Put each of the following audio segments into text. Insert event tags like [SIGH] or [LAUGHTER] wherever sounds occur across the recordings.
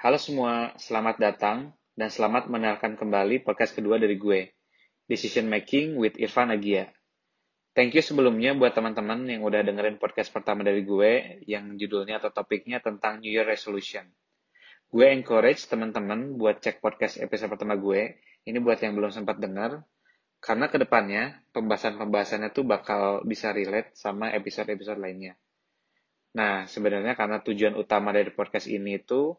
Halo semua, selamat datang dan selamat mendengarkan kembali podcast kedua dari gue, Decision Making with Irfan Agia. Thank you sebelumnya buat teman-teman yang udah dengerin podcast pertama dari gue yang judulnya atau topiknya tentang New Year Resolution. Gue encourage teman-teman buat cek podcast episode pertama gue, ini buat yang belum sempat denger, karena ke depannya pembahasan-pembahasannya tuh bakal bisa relate sama episode-episode lainnya. Nah, sebenarnya karena tujuan utama dari podcast ini itu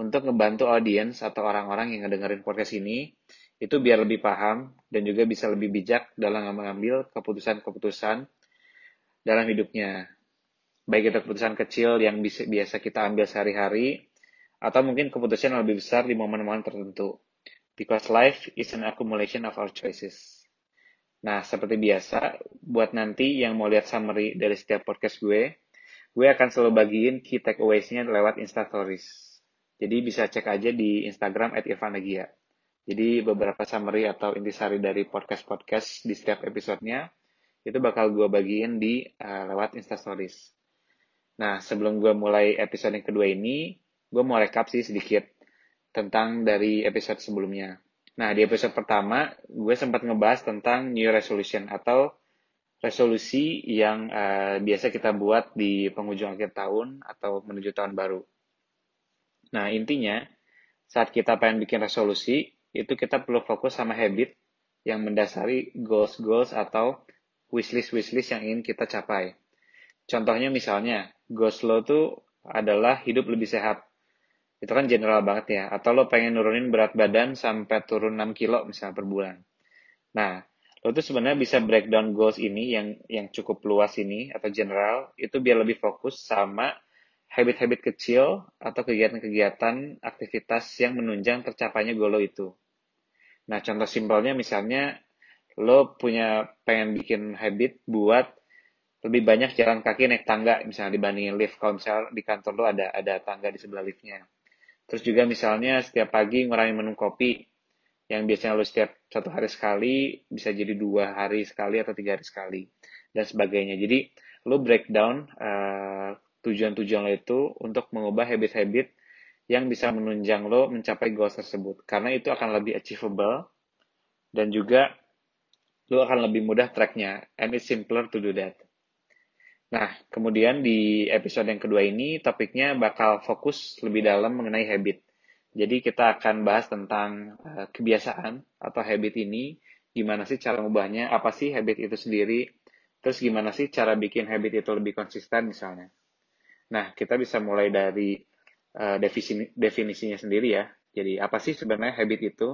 untuk ngebantu audiens atau orang-orang yang ngedengerin podcast ini itu biar lebih paham dan juga bisa lebih bijak dalam mengambil keputusan-keputusan dalam hidupnya. Baik itu keputusan kecil yang biasa kita ambil sehari-hari, atau mungkin keputusan yang lebih besar di momen-momen tertentu. Because life is an accumulation of our choices. Nah, seperti biasa, buat nanti yang mau lihat summary dari setiap podcast gue, gue akan selalu bagiin key takeaways-nya lewat Instastories. Jadi bisa cek aja di Instagram at Irfanagia. Jadi beberapa summary atau intisari dari podcast-podcast di setiap episodenya itu bakal gue bagiin di uh, lewat Instastories. Nah, sebelum gue mulai episode yang kedua ini, gue mau rekap sih sedikit tentang dari episode sebelumnya. Nah, di episode pertama, gue sempat ngebahas tentang New Resolution atau resolusi yang uh, biasa kita buat di penghujung akhir tahun atau menuju tahun baru. Nah, intinya, saat kita pengen bikin resolusi, itu kita perlu fokus sama habit yang mendasari goals-goals atau wishlist-wishlist yang ingin kita capai. Contohnya misalnya, goals lo tuh adalah hidup lebih sehat. Itu kan general banget ya. Atau lo pengen nurunin berat badan sampai turun 6 kilo misalnya per bulan. Nah, lo tuh sebenarnya bisa breakdown goals ini yang yang cukup luas ini atau general itu biar lebih fokus sama habit-habit kecil atau kegiatan-kegiatan aktivitas yang menunjang tercapainya goal lo itu. Nah, contoh simpelnya misalnya lo punya pengen bikin habit buat lebih banyak jalan kaki naik tangga misalnya dibandingin lift kalau misalnya di kantor lo ada ada tangga di sebelah liftnya. Terus juga misalnya setiap pagi ngurangin minum kopi yang biasanya lo setiap satu hari sekali bisa jadi dua hari sekali atau tiga hari sekali dan sebagainya. Jadi lo breakdown uh, tujuan-tujuan lo itu untuk mengubah habit-habit yang bisa menunjang lo mencapai goals tersebut. Karena itu akan lebih achievable dan juga lo akan lebih mudah tracknya. And it's simpler to do that. Nah, kemudian di episode yang kedua ini topiknya bakal fokus lebih dalam mengenai habit. Jadi kita akan bahas tentang uh, kebiasaan atau habit ini, gimana sih cara mengubahnya, apa sih habit itu sendiri, terus gimana sih cara bikin habit itu lebih konsisten misalnya. Nah, kita bisa mulai dari uh, definisi, definisinya sendiri ya. Jadi, apa sih sebenarnya habit itu?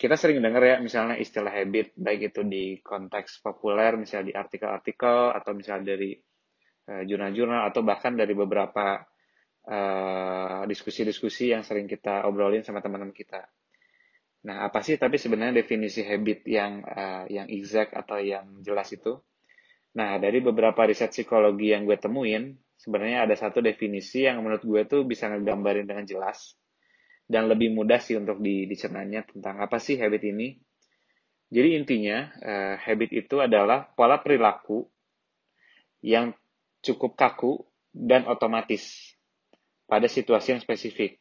Kita sering dengar ya, misalnya istilah habit, baik itu di konteks populer, misalnya di artikel-artikel, atau misalnya dari uh, jurnal-jurnal, atau bahkan dari beberapa diskusi-diskusi uh, yang sering kita obrolin sama teman-teman kita. Nah, apa sih tapi sebenarnya definisi habit yang uh, yang exact atau yang jelas itu? Nah, dari beberapa riset psikologi yang gue temuin, sebenarnya ada satu definisi yang menurut gue tuh bisa ngegambarin dengan jelas dan lebih mudah sih untuk di, dicernanya tentang apa sih habit ini. Jadi intinya uh, habit itu adalah pola perilaku yang cukup kaku dan otomatis pada situasi yang spesifik.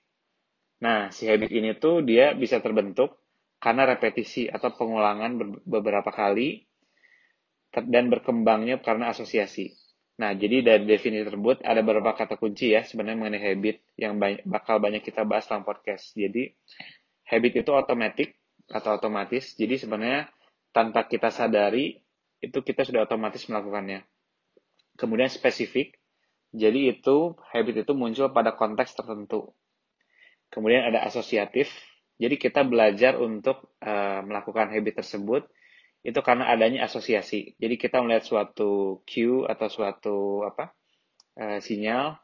Nah, si habit ini tuh dia bisa terbentuk karena repetisi atau pengulangan beberapa kali dan berkembangnya karena asosiasi. Nah, jadi dari definisi tersebut ada beberapa kata kunci ya sebenarnya mengenai habit yang banyak, bakal banyak kita bahas dalam podcast. Jadi, habit itu otomatis atau otomatis. Jadi sebenarnya tanpa kita sadari itu kita sudah otomatis melakukannya. Kemudian spesifik. Jadi itu habit itu muncul pada konteks tertentu. Kemudian ada asosiatif. Jadi kita belajar untuk uh, melakukan habit tersebut itu karena adanya asosiasi. Jadi kita melihat suatu cue atau suatu apa uh, sinyal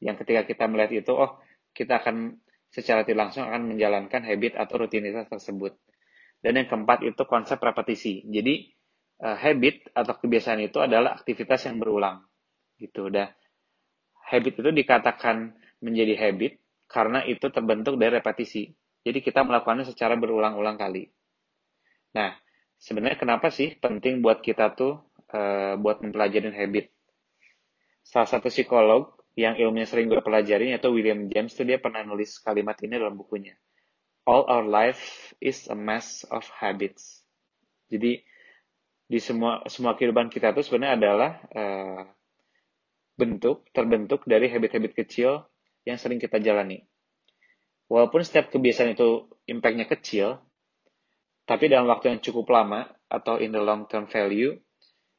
yang ketika kita melihat itu, oh kita akan secara tidak langsung akan menjalankan habit atau rutinitas tersebut. Dan yang keempat itu konsep repetisi. Jadi uh, habit atau kebiasaan itu adalah aktivitas yang berulang, gitu. Dan habit itu dikatakan menjadi habit karena itu terbentuk dari repetisi. Jadi kita melakukannya secara berulang-ulang kali. Nah, sebenarnya kenapa sih penting buat kita tuh uh, buat mempelajari habit? Salah satu psikolog yang ilmunya sering gue pelajarin yaitu William James tuh dia pernah nulis kalimat ini dalam bukunya. All our life is a mess of habits. Jadi di semua semua kehidupan kita tuh sebenarnya adalah uh, bentuk terbentuk dari habit-habit kecil yang sering kita jalani. Walaupun setiap kebiasaan itu impact-nya kecil, tapi dalam waktu yang cukup lama atau in the long term value,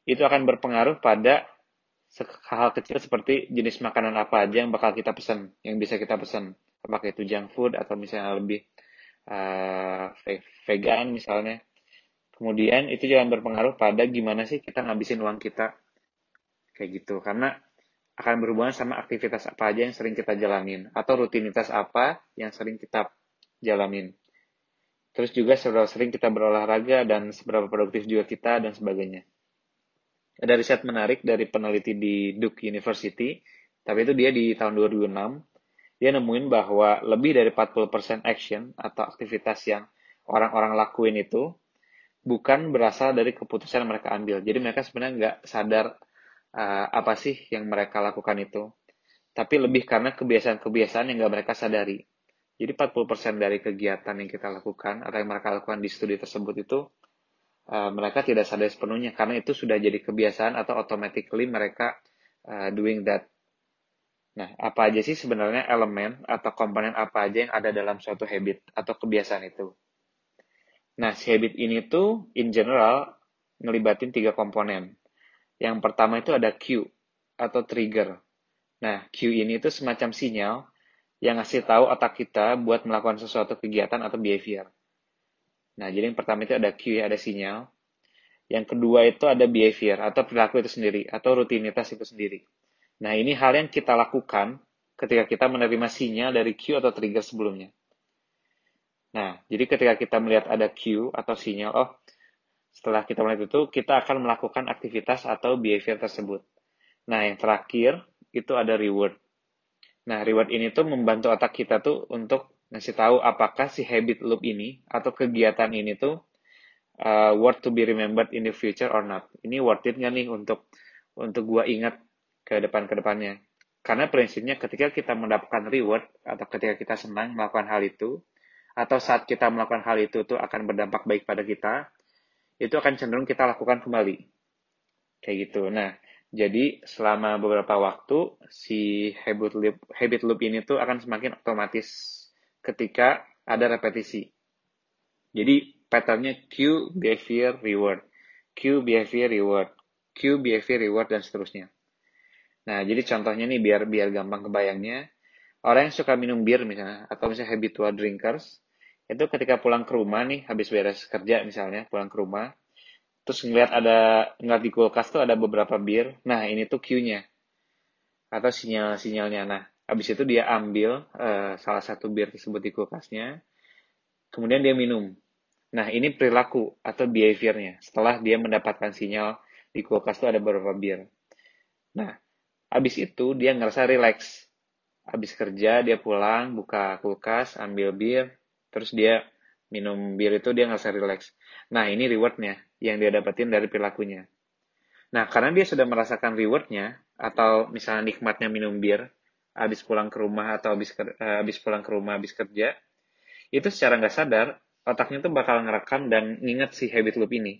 itu akan berpengaruh pada hal kecil seperti jenis makanan apa aja yang bakal kita pesan, yang bisa kita pesan. Apakah itu junk food atau misalnya lebih uh, vegan misalnya. Kemudian itu jangan berpengaruh pada gimana sih kita ngabisin uang kita. Kayak gitu. Karena akan berhubungan sama aktivitas apa aja yang sering kita jalanin. Atau rutinitas apa yang sering kita jalanin. Terus juga seberapa sering kita berolahraga dan seberapa produktif juga kita dan sebagainya ada riset menarik dari peneliti di Duke University, tapi itu dia di tahun 2006, dia nemuin bahwa lebih dari 40% action atau aktivitas yang orang-orang lakuin itu bukan berasal dari keputusan yang mereka ambil. Jadi mereka sebenarnya nggak sadar uh, apa sih yang mereka lakukan itu. Tapi lebih karena kebiasaan-kebiasaan yang nggak mereka sadari. Jadi 40% dari kegiatan yang kita lakukan atau yang mereka lakukan di studi tersebut itu uh, mereka tidak sadar sepenuhnya karena itu sudah jadi kebiasaan atau automatically mereka uh, doing that. Nah, apa aja sih sebenarnya elemen atau komponen apa aja yang ada dalam suatu habit atau kebiasaan itu? Nah, si habit ini tuh in general ngelibatin tiga komponen. Yang pertama itu ada cue atau trigger. Nah, cue ini itu semacam sinyal yang ngasih tahu otak kita buat melakukan sesuatu kegiatan atau behavior. Nah, jadi yang pertama itu ada cue, ada sinyal. Yang kedua itu ada behavior atau perilaku itu sendiri atau rutinitas itu sendiri. Nah, ini hal yang kita lakukan ketika kita menerima sinyal dari cue atau trigger sebelumnya. Nah, jadi ketika kita melihat ada cue atau sinyal, oh, setelah kita melihat itu, kita akan melakukan aktivitas atau behavior tersebut. Nah, yang terakhir itu ada reward. Nah, reward ini tuh membantu otak kita tuh untuk ngasih tahu apakah si habit loop ini atau kegiatan ini tuh uh, worth to be remembered in the future or not. Ini worth it nggak nih untuk untuk gua ingat ke depan ke depannya. Karena prinsipnya ketika kita mendapatkan reward atau ketika kita senang melakukan hal itu atau saat kita melakukan hal itu tuh akan berdampak baik pada kita, itu akan cenderung kita lakukan kembali. Kayak gitu. Nah, jadi selama beberapa waktu si habit loop habit loop ini tuh akan semakin otomatis ketika ada repetisi. Jadi patternnya Q, behavior, reward. Q, behavior, reward. Q, behavior, reward, dan seterusnya. Nah, jadi contohnya nih biar biar gampang kebayangnya, orang yang suka minum bir misalnya, atau misalnya habitual drinkers, itu ketika pulang ke rumah nih, habis beres kerja misalnya, pulang ke rumah, terus ngeliat ada, ngeliat di kulkas tuh ada beberapa bir, nah ini tuh Q-nya, atau sinyal-sinyalnya. Nah, Habis itu dia ambil uh, salah satu bir tersebut di kulkasnya, kemudian dia minum. Nah, ini perilaku atau behaviornya setelah dia mendapatkan sinyal di kulkas itu ada beberapa bir. Nah, habis itu dia ngerasa relax. Habis kerja dia pulang, buka kulkas, ambil bir, terus dia minum bir itu dia ngerasa relax. Nah, ini rewardnya yang dia dapetin dari perilakunya. Nah, karena dia sudah merasakan rewardnya, atau misalnya nikmatnya minum bir, habis pulang ke rumah atau habis uh, habis pulang ke rumah habis kerja itu secara nggak sadar otaknya tuh bakal ngerekam dan nginget si habit loop ini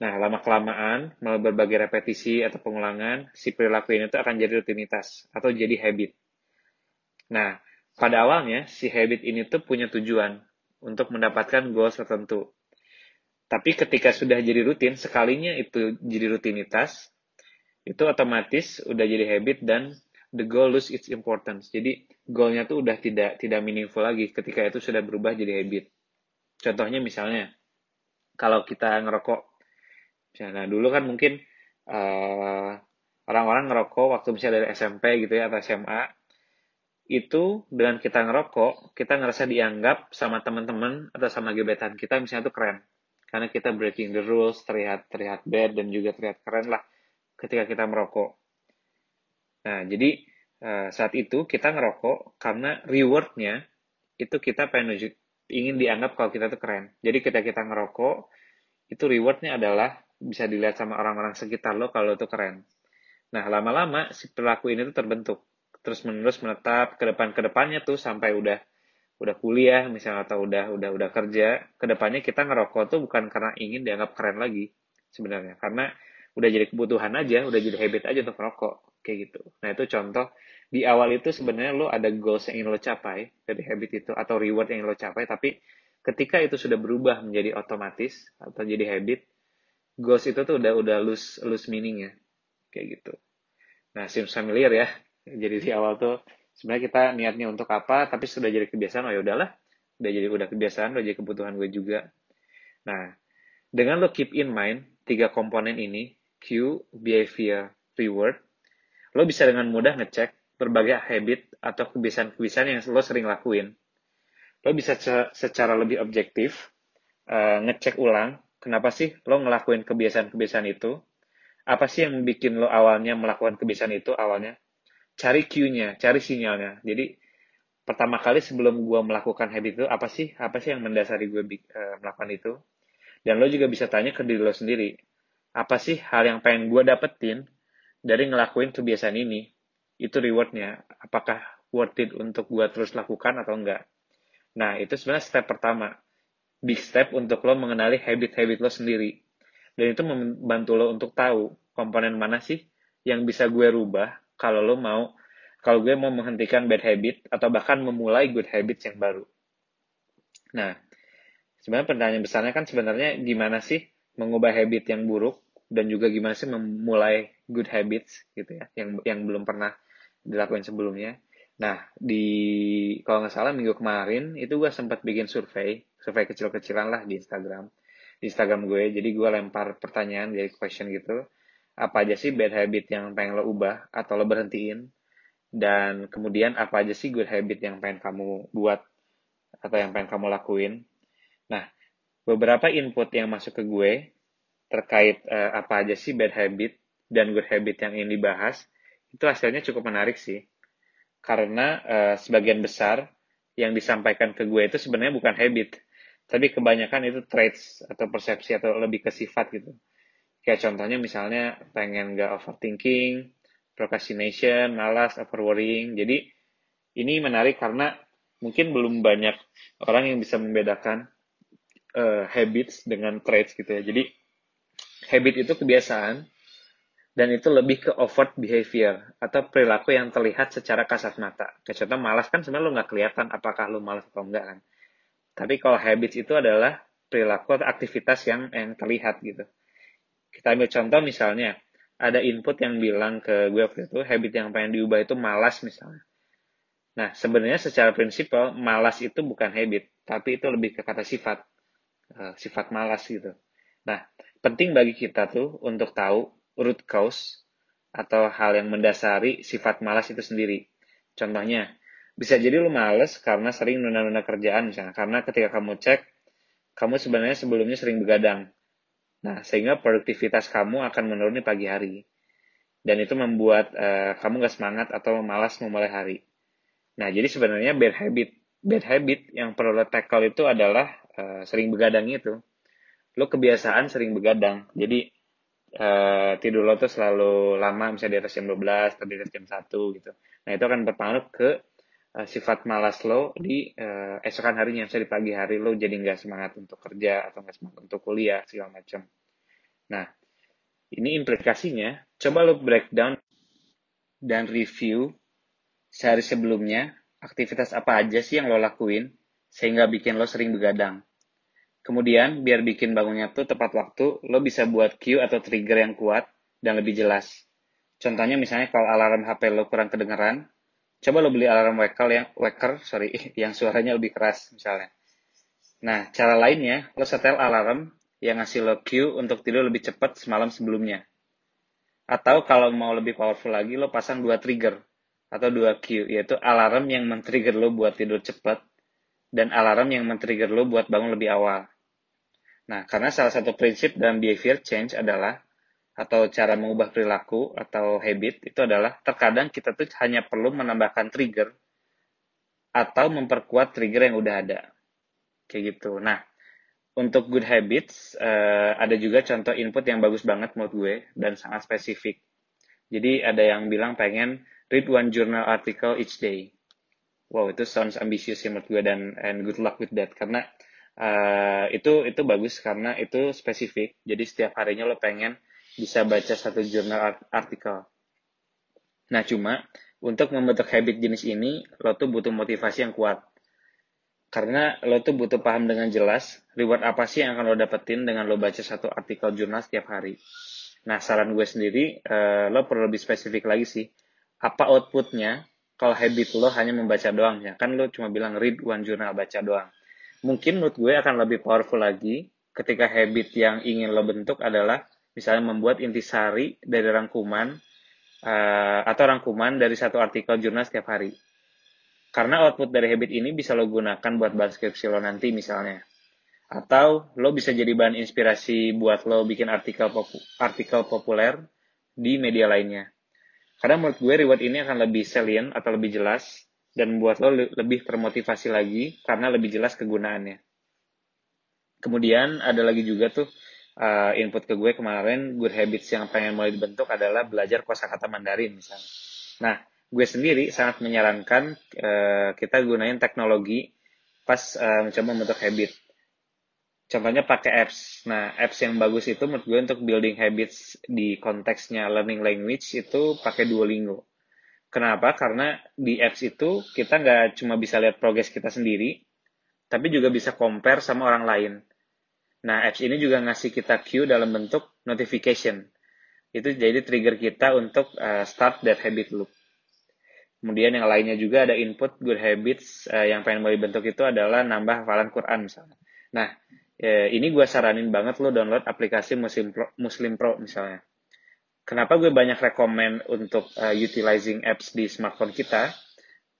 nah lama kelamaan melalui berbagai repetisi atau pengulangan si perilaku ini tuh akan jadi rutinitas atau jadi habit nah pada awalnya si habit ini tuh punya tujuan untuk mendapatkan goal tertentu tapi ketika sudah jadi rutin sekalinya itu jadi rutinitas itu otomatis udah jadi habit dan the goal lose its importance. Jadi goalnya tuh udah tidak tidak meaningful lagi ketika itu sudah berubah jadi habit. Contohnya misalnya kalau kita ngerokok, misalnya dulu kan mungkin eh, orang-orang ngerokok waktu misalnya dari SMP gitu ya atau SMA itu dengan kita ngerokok kita ngerasa dianggap sama teman-teman atau sama gebetan kita misalnya itu keren karena kita breaking the rules terlihat terlihat bad dan juga terlihat keren lah ketika kita merokok Nah, jadi uh, saat itu kita ngerokok karena rewardnya itu kita pengen ingin dianggap kalau kita tuh keren. Jadi ketika kita ngerokok, itu rewardnya adalah bisa dilihat sama orang-orang sekitar lo kalau itu keren. Nah, lama-lama si perilaku ini tuh terbentuk. Terus menerus menetap ke depan ke depannya tuh sampai udah udah kuliah misalnya atau udah udah udah kerja, ke depannya kita ngerokok tuh bukan karena ingin dianggap keren lagi sebenarnya, karena udah jadi kebutuhan aja, udah jadi habit aja untuk merokok kayak gitu. Nah, itu contoh. Di awal itu sebenarnya lo ada goals yang ingin lo capai dari habit itu atau reward yang ingin lo capai, tapi ketika itu sudah berubah menjadi otomatis atau jadi habit, goals itu tuh udah udah lose lose meaning ya kayak gitu. Nah seems familiar ya jadi di awal tuh sebenarnya kita niatnya untuk apa tapi sudah jadi kebiasaan oh ya udahlah. Udah jadi udah kebiasaan udah jadi kebutuhan gue juga. Nah dengan lo keep in mind tiga komponen ini Q behavior reward lo bisa dengan mudah ngecek berbagai habit atau kebiasaan-kebiasaan yang lo sering lakuin. Lo bisa secara lebih objektif uh, ngecek ulang kenapa sih lo ngelakuin kebiasaan-kebiasaan itu? Apa sih yang bikin lo awalnya melakukan kebiasaan itu awalnya? Cari cue-nya, cari sinyalnya. Jadi pertama kali sebelum gue melakukan habit itu apa sih apa sih yang mendasari gue uh, melakukan itu? Dan lo juga bisa tanya ke diri lo sendiri, apa sih hal yang pengen gue dapetin dari ngelakuin kebiasaan ini? Itu rewardnya, apakah worth it untuk gue terus lakukan atau enggak? Nah, itu sebenarnya step pertama. Big step untuk lo mengenali habit-habit lo sendiri dan itu membantu lo untuk tahu komponen mana sih yang bisa gue rubah kalau lo mau kalau gue mau menghentikan bad habit atau bahkan memulai good habits yang baru. Nah, sebenarnya pertanyaan besarnya kan sebenarnya gimana sih mengubah habit yang buruk dan juga gimana sih memulai good habits gitu ya yang yang belum pernah dilakukan sebelumnya. Nah, di kalau nggak salah minggu kemarin itu gue sempat bikin survei, survei kecil-kecilan lah di Instagram Instagram gue. Jadi gue lempar pertanyaan jadi question gitu. Apa aja sih bad habit yang pengen lo ubah atau lo berhentiin? Dan kemudian apa aja sih good habit yang pengen kamu buat atau yang pengen kamu lakuin? Nah, beberapa input yang masuk ke gue terkait uh, apa aja sih bad habit dan good habit yang ingin dibahas, itu hasilnya cukup menarik sih. Karena uh, sebagian besar yang disampaikan ke gue itu sebenarnya bukan habit, tapi kebanyakan itu traits atau persepsi atau lebih ke sifat gitu kayak contohnya misalnya pengen gak overthinking procrastination malas over worrying jadi ini menarik karena mungkin belum banyak orang yang bisa membedakan uh, habits dengan traits gitu ya jadi habit itu kebiasaan dan itu lebih ke overt behavior atau perilaku yang terlihat secara kasat mata. Kayak contoh malas kan sebenarnya lo nggak kelihatan apakah lo malas atau enggak kan. Tapi kalau habits itu adalah perilaku atau aktivitas yang yang terlihat gitu. Kita ambil contoh misalnya, ada input yang bilang ke gue waktu itu, habit yang pengen diubah itu malas misalnya. Nah, sebenarnya secara prinsipal, malas itu bukan habit, tapi itu lebih ke kata sifat. Uh, sifat malas gitu. Nah, penting bagi kita tuh untuk tahu root cause atau hal yang mendasari sifat malas itu sendiri. Contohnya, bisa jadi lu males karena sering nunda-nunda kerjaan misalnya. Karena ketika kamu cek, kamu sebenarnya sebelumnya sering begadang. Nah, sehingga produktivitas kamu akan menurun di pagi hari. Dan itu membuat uh, kamu gak semangat atau malas memulai hari. Nah, jadi sebenarnya bad habit. Bad habit yang perlu lo tackle itu adalah uh, sering begadang itu. Lo kebiasaan sering begadang. Jadi uh, tidur lo tuh selalu lama, misalnya di atas jam 12 atau di atas jam 1 gitu. Nah, itu akan berpengaruh ke uh, sifat malas lo di uh, esokan harinya, misalnya di pagi hari lo jadi nggak semangat untuk kerja atau nggak semangat untuk kuliah segala macam. Nah, ini implikasinya. Coba lo breakdown dan review sehari sebelumnya aktivitas apa aja sih yang lo lakuin sehingga bikin lo sering begadang. Kemudian, biar bikin bangunnya tuh tepat waktu, lo bisa buat cue atau trigger yang kuat dan lebih jelas. Contohnya misalnya kalau alarm HP lo kurang kedengeran, coba lo beli alarm waker yang waker sorry [LAUGHS] yang suaranya lebih keras misalnya. Nah cara lainnya lo setel alarm yang ngasih lo cue untuk tidur lebih cepat semalam sebelumnya. Atau kalau mau lebih powerful lagi lo pasang dua trigger atau dua cue yaitu alarm yang men-trigger lo buat tidur cepat dan alarm yang men-trigger lo buat bangun lebih awal. Nah karena salah satu prinsip dalam behavior change adalah atau cara mengubah perilaku atau habit itu adalah terkadang kita tuh hanya perlu menambahkan trigger atau memperkuat trigger yang udah ada. Kayak gitu. Nah, untuk good habits uh, ada juga contoh input yang bagus banget menurut gue dan sangat spesifik. Jadi ada yang bilang pengen read one journal article each day. Wow, itu sounds ambitious ya menurut gue dan and good luck with that karena uh, itu itu bagus karena itu spesifik. Jadi setiap harinya lo pengen bisa baca satu jurnal artikel. Nah, cuma untuk membentuk habit jenis ini, lo tuh butuh motivasi yang kuat. Karena lo tuh butuh paham dengan jelas, reward apa sih yang akan lo dapetin dengan lo baca satu artikel jurnal setiap hari. Nah, saran gue sendiri, uh, lo perlu lebih spesifik lagi sih. Apa outputnya kalau habit lo hanya membaca doang ya? Kan lo cuma bilang read one journal, baca doang. Mungkin menurut gue akan lebih powerful lagi ketika habit yang ingin lo bentuk adalah misalnya membuat intisari dari rangkuman uh, atau rangkuman dari satu artikel jurnal setiap hari. Karena output dari habit ini bisa lo gunakan buat bahan skripsi lo nanti misalnya. Atau lo bisa jadi bahan inspirasi buat lo bikin artikel popu artikel populer di media lainnya. Karena menurut gue reward ini akan lebih salient atau lebih jelas dan membuat lo lebih termotivasi lagi karena lebih jelas kegunaannya. Kemudian ada lagi juga tuh uh, input ke gue kemarin good habits yang pengen mulai dibentuk adalah belajar kosakata Mandarin misalnya. Nah, gue sendiri sangat menyarankan uh, kita gunain teknologi pas uh, mencoba membentuk habit contohnya pakai apps. Nah, apps yang bagus itu menurut gue untuk building habits di konteksnya learning language itu pakai Duolingo. Kenapa? Karena di apps itu kita nggak cuma bisa lihat progres kita sendiri, tapi juga bisa compare sama orang lain. Nah, apps ini juga ngasih kita cue dalam bentuk notification. Itu jadi trigger kita untuk uh, start that habit loop. Kemudian yang lainnya juga ada input good habits uh, yang pengen mau dibentuk itu adalah nambah hafalan Quran misalnya. Nah, ya, ini gue saranin banget lo download aplikasi Muslim Pro, Muslim Pro misalnya. Kenapa gue banyak rekomend untuk uh, utilizing apps di smartphone kita?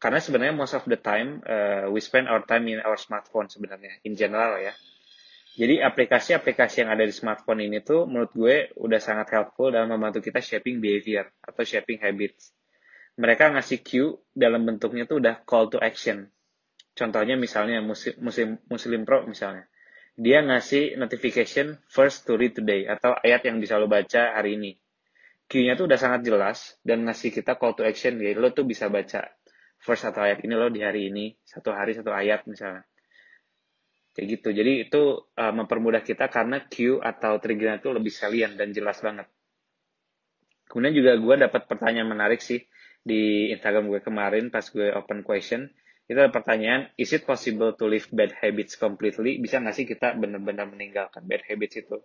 Karena sebenarnya most of the time uh, we spend our time in our smartphone sebenarnya, in general ya. Jadi aplikasi-aplikasi yang ada di smartphone ini tuh menurut gue udah sangat helpful dalam membantu kita shaping behavior atau shaping habits. Mereka ngasih cue dalam bentuknya tuh udah call to action. Contohnya misalnya Muslim, Muslim, Muslim Pro misalnya dia ngasih notification first to read today atau ayat yang bisa lo baca hari ini. Q-nya tuh udah sangat jelas dan ngasih kita call to action ya lo tuh bisa baca first satu ayat ini lo di hari ini satu hari satu ayat misalnya kayak gitu jadi itu uh, mempermudah kita karena Q atau triggernya itu lebih salient dan jelas banget kemudian juga gue dapat pertanyaan menarik sih di Instagram gue kemarin pas gue open question itu ada pertanyaan, is it possible to live bad habits completely? Bisa nggak sih kita benar-benar meninggalkan bad habits itu?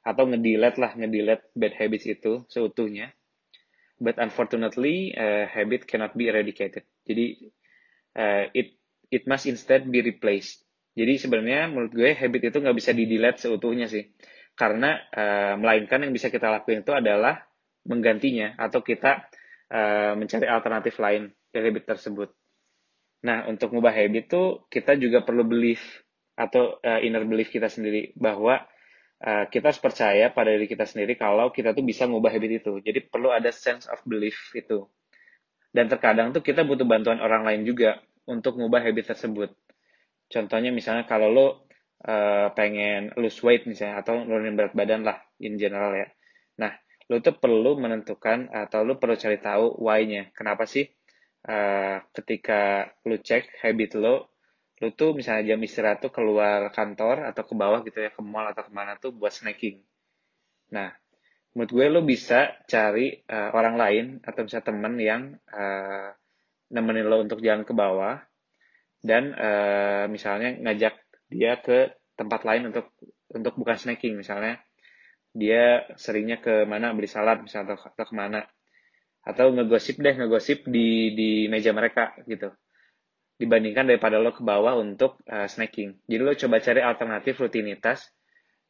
Atau ngedelete lah, ngedelete bad habits itu seutuhnya. But unfortunately, uh, habit cannot be eradicated. Jadi, uh, it it must instead be replaced. Jadi sebenarnya menurut gue habit itu nggak bisa di-delete seutuhnya sih. Karena uh, melainkan yang bisa kita lakuin itu adalah menggantinya atau kita uh, mencari alternatif lain dari habit tersebut. Nah, untuk mengubah habit tuh kita juga perlu belief atau uh, inner belief kita sendiri bahwa uh, kita harus percaya pada diri kita sendiri kalau kita tuh bisa mengubah habit itu. Jadi perlu ada sense of belief itu. Dan terkadang tuh kita butuh bantuan orang lain juga untuk mengubah habit tersebut. Contohnya misalnya kalau lo uh, pengen lose weight misalnya atau nurunin berat badan lah in general ya. Nah, lo tuh perlu menentukan atau lo perlu cari tahu why-nya. Kenapa sih uh, ketika lu cek habit lo, lu tuh misalnya jam istirahat tuh keluar kantor atau ke bawah gitu ya, ke mall atau ke mana tuh buat snacking. Nah, menurut gue lo bisa cari uh, orang lain atau bisa temen yang uh, nemenin lo untuk jalan ke bawah dan uh, misalnya ngajak dia ke tempat lain untuk untuk bukan snacking. Misalnya dia seringnya ke mana beli salad misalnya atau, atau ke mana atau ngegosip deh ngegosip di di meja mereka gitu. Dibandingkan daripada lo ke bawah untuk uh, snacking. Jadi lo coba cari alternatif rutinitas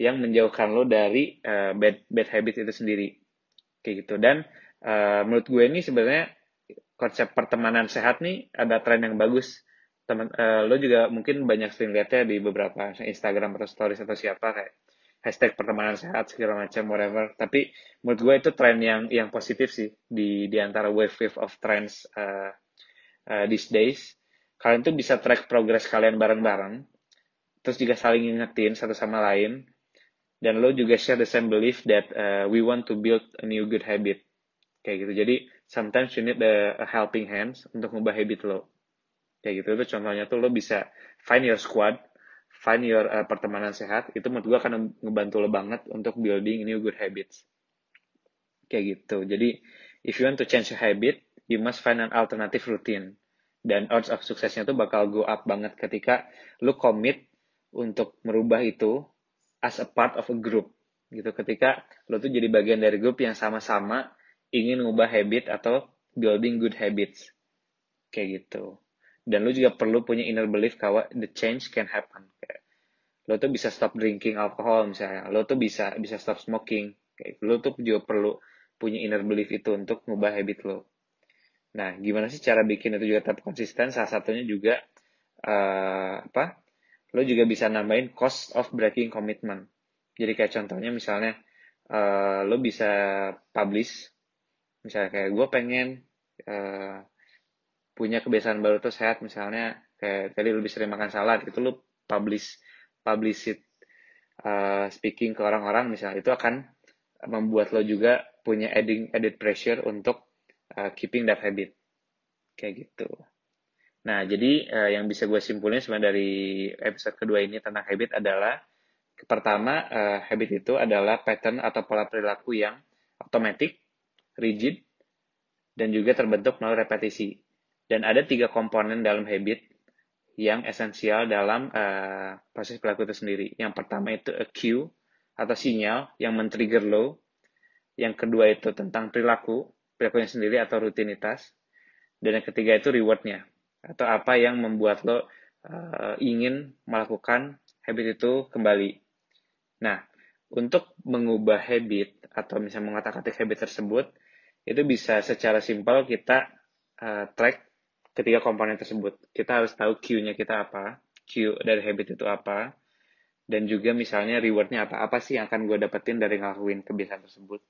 yang menjauhkan lo dari uh, bad bad habit itu sendiri. Kayak gitu. Dan uh, menurut gue ini sebenarnya konsep pertemanan sehat nih ada tren yang bagus teman uh, lo juga mungkin banyak sering lihatnya di beberapa Instagram atau stories atau siapa kayak hashtag pertemanan sehat segala macam whatever tapi menurut gue itu tren yang yang positif sih di di antara wave wave of trends uh, uh, these days kalian tuh bisa track progress kalian bareng-bareng terus juga saling ingetin satu sama lain dan lo juga share the same belief that uh, we want to build a new good habit Kayak gitu. Jadi, sometimes you need a, helping hands untuk ngubah habit lo. Kayak gitu. Itu contohnya tuh lo bisa find your squad, find your uh, pertemanan sehat. Itu menurut gue akan ngebantu lo banget untuk building new good habits. Kayak gitu. Jadi, if you want to change a habit, you must find an alternative routine. Dan odds of suksesnya tuh bakal go up banget ketika lo commit untuk merubah itu as a part of a group gitu ketika lo tuh jadi bagian dari grup yang sama-sama ingin ngubah habit atau building good habits kayak gitu dan lo juga perlu punya inner belief bahwa the change can happen. Kayak lo tuh bisa stop drinking alkohol misalnya. Lo tuh bisa bisa stop smoking. Kayak lo tuh juga perlu punya inner belief itu untuk ngubah habit lo. Nah gimana sih cara bikin itu juga tetap konsisten? Salah satunya juga uh, apa? Lo juga bisa nambahin cost of breaking commitment. Jadi kayak contohnya misalnya uh, lo bisa publish, misalnya kayak gue pengen uh, punya kebiasaan baru tuh sehat misalnya kayak tadi lo bisa sering makan salad itu lo publish publish it uh, speaking ke orang-orang misalnya itu akan membuat lo juga punya adding added pressure untuk uh, keeping that habit kayak gitu. Nah, jadi uh, yang bisa gue simpulin sebenarnya dari episode kedua ini tentang habit adalah pertama uh, habit itu adalah pattern atau pola perilaku yang otomatis, rigid, dan juga terbentuk melalui repetisi. Dan ada tiga komponen dalam habit yang esensial dalam uh, proses perilaku itu sendiri. Yang pertama itu a cue atau sinyal yang men-trigger lo. Yang kedua itu tentang perilaku, perilakunya sendiri atau rutinitas. Dan yang ketiga itu rewardnya atau apa yang membuat lo uh, ingin melakukan habit itu kembali. Nah, untuk mengubah habit atau misalnya mengotak-atik habit tersebut, itu bisa secara simpel kita uh, track ketiga komponen tersebut. Kita harus tahu cue-nya kita apa, cue dari habit itu apa, dan juga misalnya rewardnya apa, apa sih yang akan gue dapetin dari ngelakuin kebiasaan tersebut.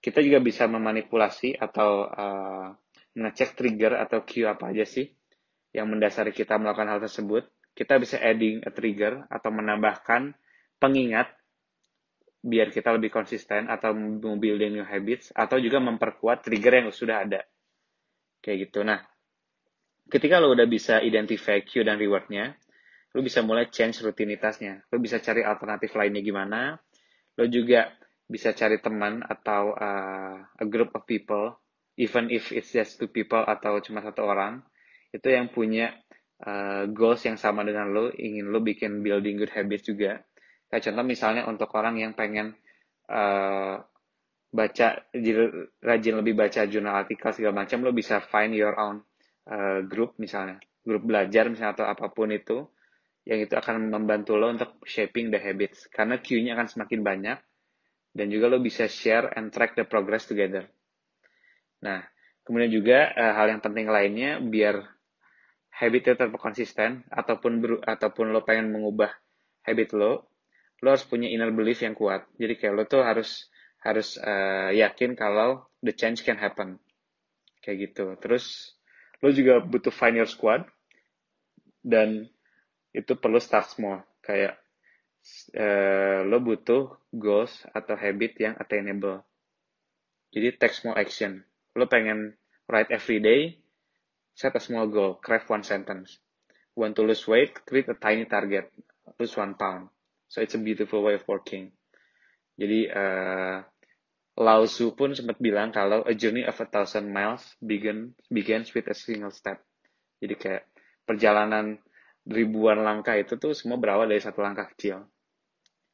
Kita juga bisa memanipulasi atau uh, ngecek trigger atau cue apa aja sih yang mendasari kita melakukan hal tersebut, kita bisa adding a trigger atau menambahkan pengingat biar kita lebih konsisten atau building new habits atau juga memperkuat trigger yang sudah ada. Kayak gitu. Nah, ketika lo udah bisa identify cue dan rewardnya, lo bisa mulai change rutinitasnya. Lo bisa cari alternatif lainnya gimana. Lo juga bisa cari teman atau uh, a group of people, even if it's just two people atau cuma satu orang, itu yang punya uh, goals yang sama dengan lo, ingin lo bikin building good habits juga. Kayak contoh misalnya untuk orang yang pengen uh, baca, rajin lebih baca jurnal artikel segala macam, lo bisa find your own uh, group misalnya, grup belajar misalnya atau apa pun itu, yang itu akan membantu lo untuk shaping the habits. Karena queue-nya akan semakin banyak, dan juga lo bisa share and track the progress together. Nah, kemudian juga uh, hal yang penting lainnya, biar habitnya tetap konsisten ataupun ataupun lo pengen mengubah habit lo lo harus punya inner belief yang kuat jadi kayak lo tuh harus harus uh, yakin kalau the change can happen kayak gitu terus lo juga butuh find your squad dan itu perlu start small kayak uh, lo butuh goals atau habit yang attainable jadi take small action lo pengen write every day Set a small goal, craft one sentence. Want to lose weight? Create a tiny target, lose one pound. So it's a beautiful way of working. Jadi uh, Lao Tzu pun sempat bilang kalau a journey of a thousand miles begin, begins with a single step. Jadi kayak perjalanan ribuan langkah itu tuh semua berawal dari satu langkah kecil.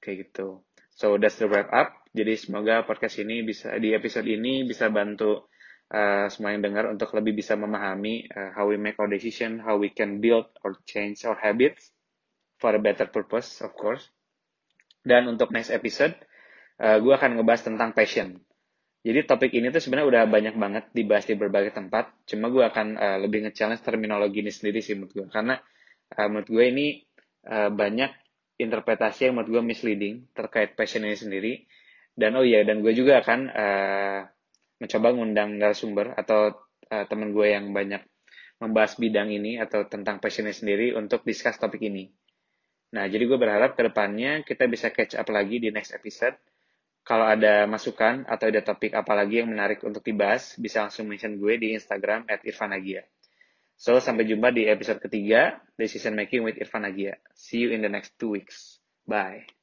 Kayak gitu. So that's the wrap up. Jadi semoga podcast ini bisa di episode ini bisa bantu uh, semua yang dengar untuk lebih bisa memahami uh, how we make our decision, how we can build or change our habits for a better purpose, of course. Dan untuk next episode, uh, gue akan ngebahas tentang passion. Jadi topik ini tuh sebenarnya udah banyak banget dibahas di berbagai tempat. Cuma gue akan uh, lebih nge-challenge terminologi ini sendiri sih menurut gue. Karena uh, menurut gue ini uh, banyak interpretasi yang menurut gue misleading terkait passion ini sendiri. Dan oh iya, dan gue juga akan uh, mencoba ngundang narasumber atau uh, teman gue yang banyak membahas bidang ini atau tentang passionnya sendiri untuk discuss topik ini. Nah, jadi gue berharap ke depannya kita bisa catch up lagi di next episode Kalau ada masukan atau ada topik apalagi yang menarik untuk dibahas, bisa langsung mention gue di Instagram at Irfan Agia. So, sampai jumpa di episode ketiga, Decision Making with Irfan Agia. See you in the next two weeks. Bye.